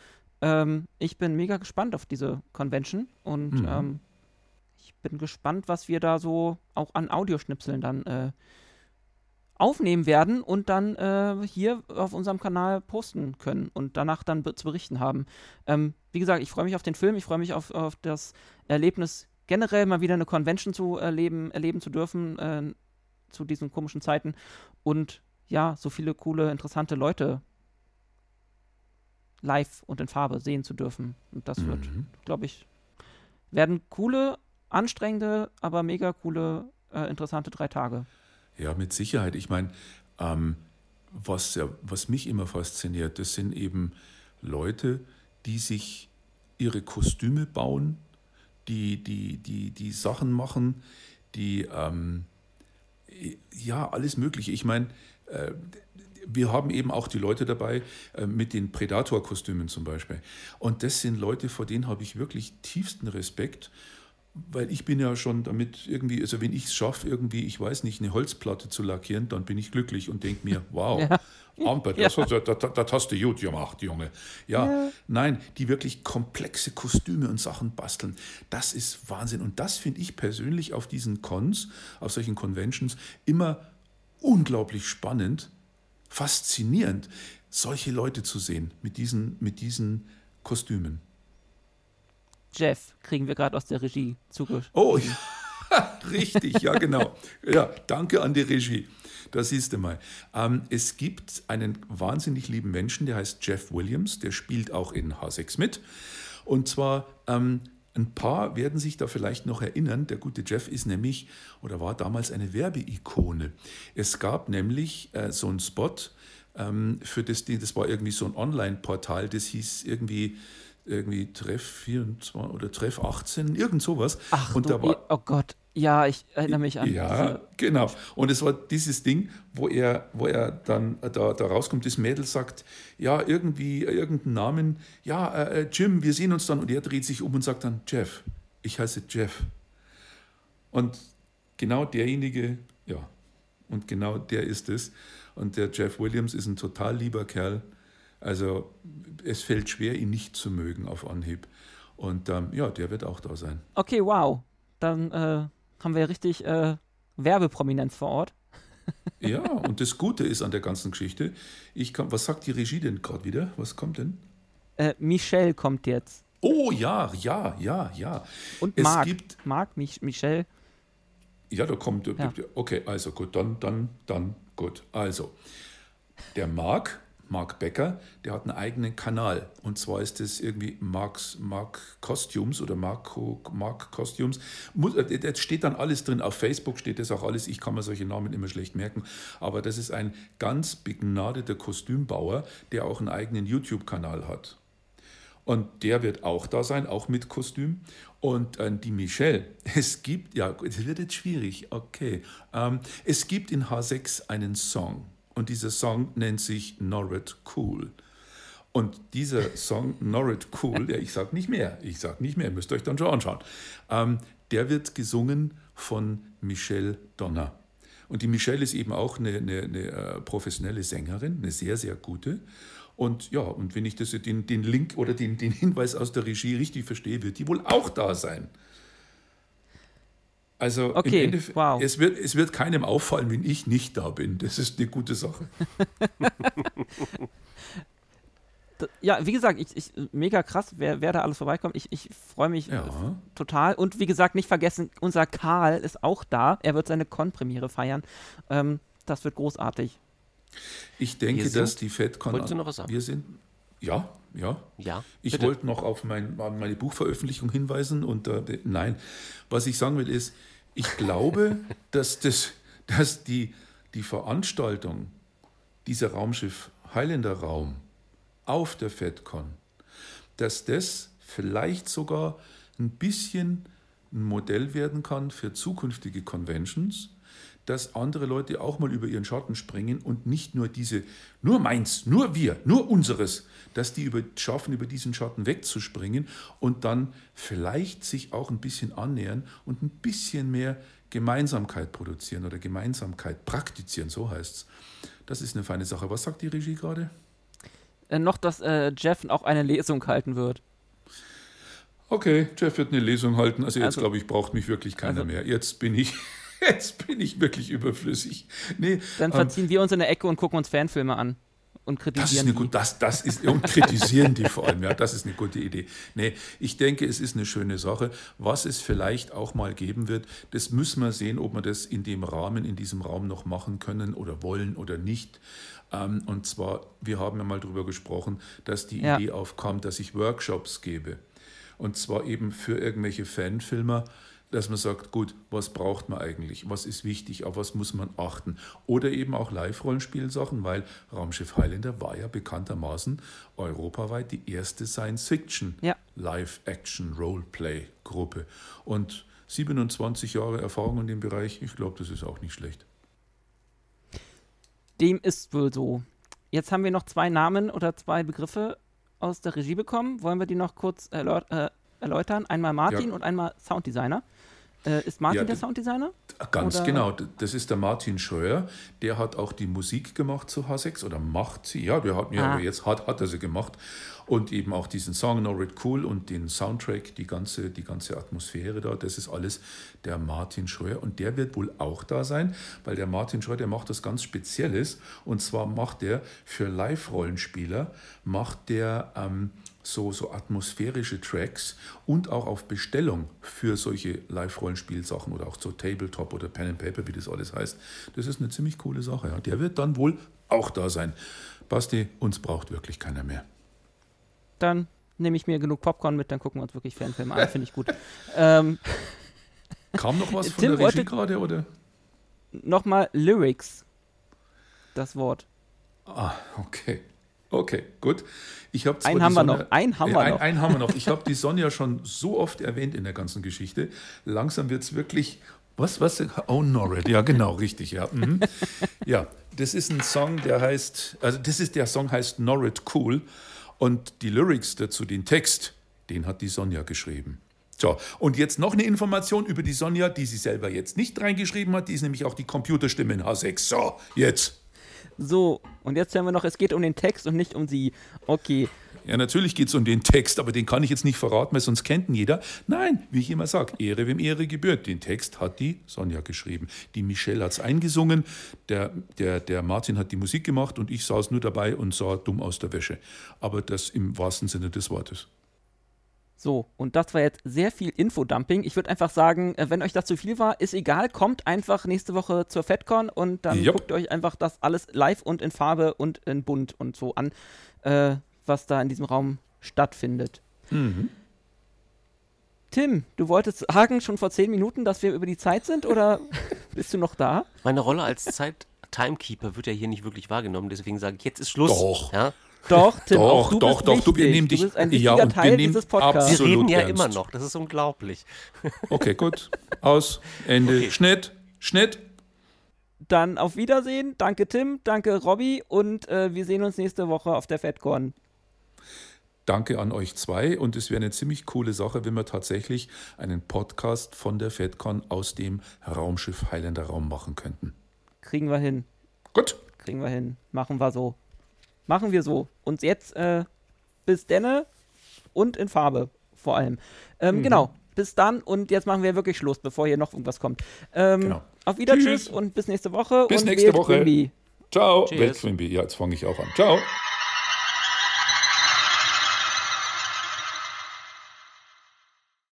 Ähm, ich bin mega gespannt auf diese Convention und mhm. ähm, ich bin gespannt, was wir da so auch an Audioschnipseln dann äh, aufnehmen werden und dann äh, hier auf unserem Kanal posten können und danach dann zu berichten haben. Ähm, wie gesagt, ich freue mich auf den Film, ich freue mich auf, auf, das Erlebnis, generell mal wieder eine Convention zu erleben, erleben zu dürfen äh, zu diesen komischen Zeiten und ja, so viele coole, interessante Leute live und in Farbe sehen zu dürfen. Und das mhm. wird, glaube ich, werden coole, anstrengende, aber mega coole, äh, interessante drei Tage. Ja, mit Sicherheit. Ich meine, ähm, was, ja, was mich immer fasziniert, das sind eben Leute, die sich ihre Kostüme bauen, die, die, die, die Sachen machen, die, ähm, ja, alles Mögliche. Ich meine, äh, wir haben eben auch die Leute dabei äh, mit den Predator-Kostümen zum Beispiel. Und das sind Leute, vor denen habe ich wirklich tiefsten Respekt, weil ich bin ja schon damit irgendwie, also wenn ich es schaffe, irgendwie, ich weiß nicht, eine Holzplatte zu lackieren, dann bin ich glücklich und denke mir, wow, [laughs] ja. Amper, das, ja. das, das, das, hast du gut gemacht, Junge. Ja, ja, nein, die wirklich komplexe Kostüme und Sachen basteln, das ist Wahnsinn. Und das finde ich persönlich auf diesen Cons, auf solchen Conventions immer unglaublich spannend, faszinierend, solche Leute zu sehen mit diesen, mit diesen Kostümen. Jeff kriegen wir gerade aus der Regie zugeschrieben. Oh, ja, [laughs] richtig, ja, genau. Ja, danke an die Regie. Da siehst du mal. Ähm, es gibt einen wahnsinnig lieben Menschen, der heißt Jeff Williams, der spielt auch in H6 mit. Und zwar ähm, ein paar werden sich da vielleicht noch erinnern. Der gute Jeff ist nämlich oder war damals eine Werbeikone. Es gab nämlich äh, so einen Spot ähm, für das, das war irgendwie so ein Online-Portal, das hieß irgendwie irgendwie Treff 24 oder Treff 18, irgend sowas. Ach, und da war, oh Gott, ja, ich erinnere mich an. Ja, genau. Und es war dieses Ding, wo er, wo er dann da, da rauskommt, das Mädel sagt, ja, irgendwie, irgendeinen Namen, ja, äh, äh, Jim, wir sehen uns dann. Und er dreht sich um und sagt dann, Jeff, ich heiße Jeff. Und genau derjenige, ja, und genau der ist es. Und der Jeff Williams ist ein total lieber Kerl. Also es fällt schwer, ihn nicht zu mögen auf Anhieb. Und ähm, ja, der wird auch da sein. Okay, wow. Dann äh, haben wir richtig äh, Werbeprominenz vor Ort. ja, und das Gute ist an der ganzen Geschichte, ich kann, was sagt die Regie denn gerade wieder? Was kommt denn? Äh, Michelle kommt jetzt. Oh ja, ja, ja, ja. Und es Marc. Gibt, Marc, Mich Michelle. Ja, da kommt. Ja. Okay, also gut, dann, dann, dann, gut. Also, der Marc Mark Becker, der hat einen eigenen Kanal. Und zwar ist das irgendwie Mark's, Mark Costumes oder Marco, Mark Costumes. Äh, da steht dann alles drin. Auf Facebook steht das auch alles. Ich kann mir solche Namen immer schlecht merken. Aber das ist ein ganz begnadeter Kostümbauer, der auch einen eigenen YouTube-Kanal hat. Und der wird auch da sein, auch mit Kostüm. Und äh, die Michelle, [laughs] es gibt, ja, es wird jetzt schwierig, okay. Ähm, es gibt in H6 einen Song und dieser Song nennt sich Norrit Cool. Und dieser Song Norrit Cool, ja, ich sage nicht mehr, ich sage nicht mehr, müsst ihr euch dann schon anschauen, ähm, der wird gesungen von Michelle Donner. Und die Michelle ist eben auch eine, eine, eine äh, professionelle Sängerin, eine sehr, sehr gute. Und ja, und wenn ich das, den, den Link oder den, den Hinweis aus der Regie richtig verstehe, wird die wohl auch da sein. Also okay, im Endeffekt, wow. es, wird, es wird keinem auffallen, wenn ich nicht da bin. Das ist eine gute Sache. [laughs] ja, wie gesagt, ich, ich, mega krass, wer, wer da alles vorbeikommt. Ich, ich freue mich ja. total. Und wie gesagt, nicht vergessen, unser Karl ist auch da. Er wird seine Con-Premiere feiern. Ähm, das wird großartig. Ich denke, sind, dass die FedCon. Sagen? Wir sind. Ja, ja. Ja. Ich wollte noch auf mein, meine Buchveröffentlichung hinweisen und äh, nein, was ich sagen will ist, ich [laughs] glaube, dass, das, dass die, die Veranstaltung dieser Raumschiff Highlander Raum auf der FedCon, dass das vielleicht sogar ein bisschen ein Modell werden kann für zukünftige Conventions, dass andere Leute auch mal über ihren Schatten springen und nicht nur diese, nur meins, nur wir, nur unseres, dass die über, schaffen, über diesen Schatten wegzuspringen und dann vielleicht sich auch ein bisschen annähern und ein bisschen mehr Gemeinsamkeit produzieren oder Gemeinsamkeit praktizieren, so heißt es. Das ist eine feine Sache. Was sagt die Regie gerade? Äh, noch, dass äh, Jeff auch eine Lesung halten wird. Okay, Jeff wird eine Lesung halten. Also jetzt also, glaube ich, braucht mich wirklich keiner also, mehr. Jetzt bin ich, [laughs] jetzt bin ich wirklich überflüssig. Nee, Dann ähm, verziehen ähm, wir uns in der Ecke und gucken uns Fanfilme an und kritisieren das ist eine gut, das, das ist, und kritisieren die vor allem, ja, das ist eine gute Idee. Nee, ich denke, es ist eine schöne Sache. Was es vielleicht auch mal geben wird, das müssen wir sehen, ob wir das in dem Rahmen, in diesem Raum noch machen können oder wollen oder nicht. Ähm, und zwar, wir haben ja mal darüber gesprochen, dass die ja. Idee aufkam, dass ich Workshops gebe. Und zwar eben für irgendwelche Fanfilmer, dass man sagt, gut, was braucht man eigentlich, was ist wichtig, auf was muss man achten. Oder eben auch Live-Rollenspielsachen, weil Raumschiff Highlander war ja bekanntermaßen europaweit die erste Science-Fiction ja. Live-Action-Roleplay-Gruppe. Und 27 Jahre Erfahrung in dem Bereich, ich glaube, das ist auch nicht schlecht. Dem ist wohl so. Jetzt haben wir noch zwei Namen oder zwei Begriffe aus der Regie bekommen. Wollen wir die noch kurz äh, erläutern? Einmal Martin ja. und einmal Sounddesigner. Äh, ist Martin ja, der Sounddesigner? Ganz oder? genau, das ist der Martin Scheuer. Der hat auch die Musik gemacht zu H6 oder macht sie. Ja, der hat, ja ah. jetzt hat, hat er sie gemacht. Und eben auch diesen Song Norrit Cool und den Soundtrack, die ganze, die ganze Atmosphäre da, das ist alles der Martin Scheuer. Und der wird wohl auch da sein, weil der Martin Scheuer, der macht das ganz Spezielles. Und zwar macht der für Live-Rollenspieler, macht der ähm, so, so atmosphärische Tracks und auch auf Bestellung für solche Live-Rollenspielsachen oder auch so Tabletop oder Pen and Paper, wie das alles heißt. Das ist eine ziemlich coole Sache. Ja. Der wird dann wohl auch da sein. Basti, uns braucht wirklich keiner mehr dann nehme ich mir genug Popcorn mit, dann gucken wir uns wirklich Fanfilme an, finde ich gut. [laughs] ähm, Kam noch was von Tim der Regie gerade, oder? Nochmal Lyrics, das Wort. Ah, okay. Okay, gut. Ich habe einen haben Sonja, wir noch. Einen haben wir ein, noch. Einen haben wir noch. Ich [laughs] habe die Sonja schon so oft erwähnt in der ganzen Geschichte. Langsam wird es wirklich. Was, was? Oh, Norrid. Ja, genau, richtig, ja. Mhm. Ja, das ist ein Song, der heißt, also das ist, der Song heißt Norrid Cool. Und die Lyrics dazu, den Text, den hat die Sonja geschrieben. So, und jetzt noch eine Information über die Sonja, die sie selber jetzt nicht reingeschrieben hat. Die ist nämlich auch die Computerstimme in H6. So, jetzt. So, und jetzt hören wir noch, es geht um den Text und nicht um sie. Okay. Ja, natürlich geht es um den Text, aber den kann ich jetzt nicht verraten, weil sonst kennt ihn jeder. Nein, wie ich immer sage, Ehre wem Ehre gebührt. Den Text hat die Sonja geschrieben. Die Michelle hat es eingesungen, der, der, der Martin hat die Musik gemacht und ich saß nur dabei und sah dumm aus der Wäsche. Aber das im wahrsten Sinne des Wortes. So, und das war jetzt sehr viel Infodumping. Ich würde einfach sagen, äh, wenn euch das zu viel war, ist egal, kommt einfach nächste Woche zur FedCon und dann Jupp. guckt euch einfach das alles live und in Farbe und in bunt und so an. Äh, was da in diesem Raum stattfindet. Mhm. Tim, du wolltest sagen schon vor zehn Minuten, dass wir über die Zeit sind oder [laughs] bist du noch da? Meine Rolle als Zeit-Timekeeper wird ja hier nicht wirklich wahrgenommen, deswegen sage ich, jetzt ist Schluss. Doch. Ja? Doch, Tim, doch, auch du doch, doch, du, wir nehmen dich. Du bist ein wichtiger ja, Teil dieses Podcasts. Wir reden ja ernst. immer noch, das ist unglaublich. [laughs] Okay, gut. [laughs] Aus, Ende, okay. Schnitt, Schnitt. Dann auf Wiedersehen. Danke Tim, danke Robby und äh, wir sehen uns nächste Woche auf der FedCon. Danke an euch zwei und es wäre eine ziemlich coole Sache, wenn wir tatsächlich einen Podcast von der FedCon aus dem Raumschiff Highlander Raum machen könnten. Kriegen wir hin. Gut. Kriegen wir hin. Machen wir so. Machen wir so. Und jetzt äh, bis denne und in Farbe vor allem. Ähm, mhm. Genau. Bis dann und jetzt machen wir wirklich Schluss, bevor hier noch irgendwas kommt. Ähm, genau. Auf Wiedersehen und bis nächste Woche. Bis und nächste Woche. Quimby. Ciao. Welt Quimby. Ja, jetzt fange ich auch an. Ciao.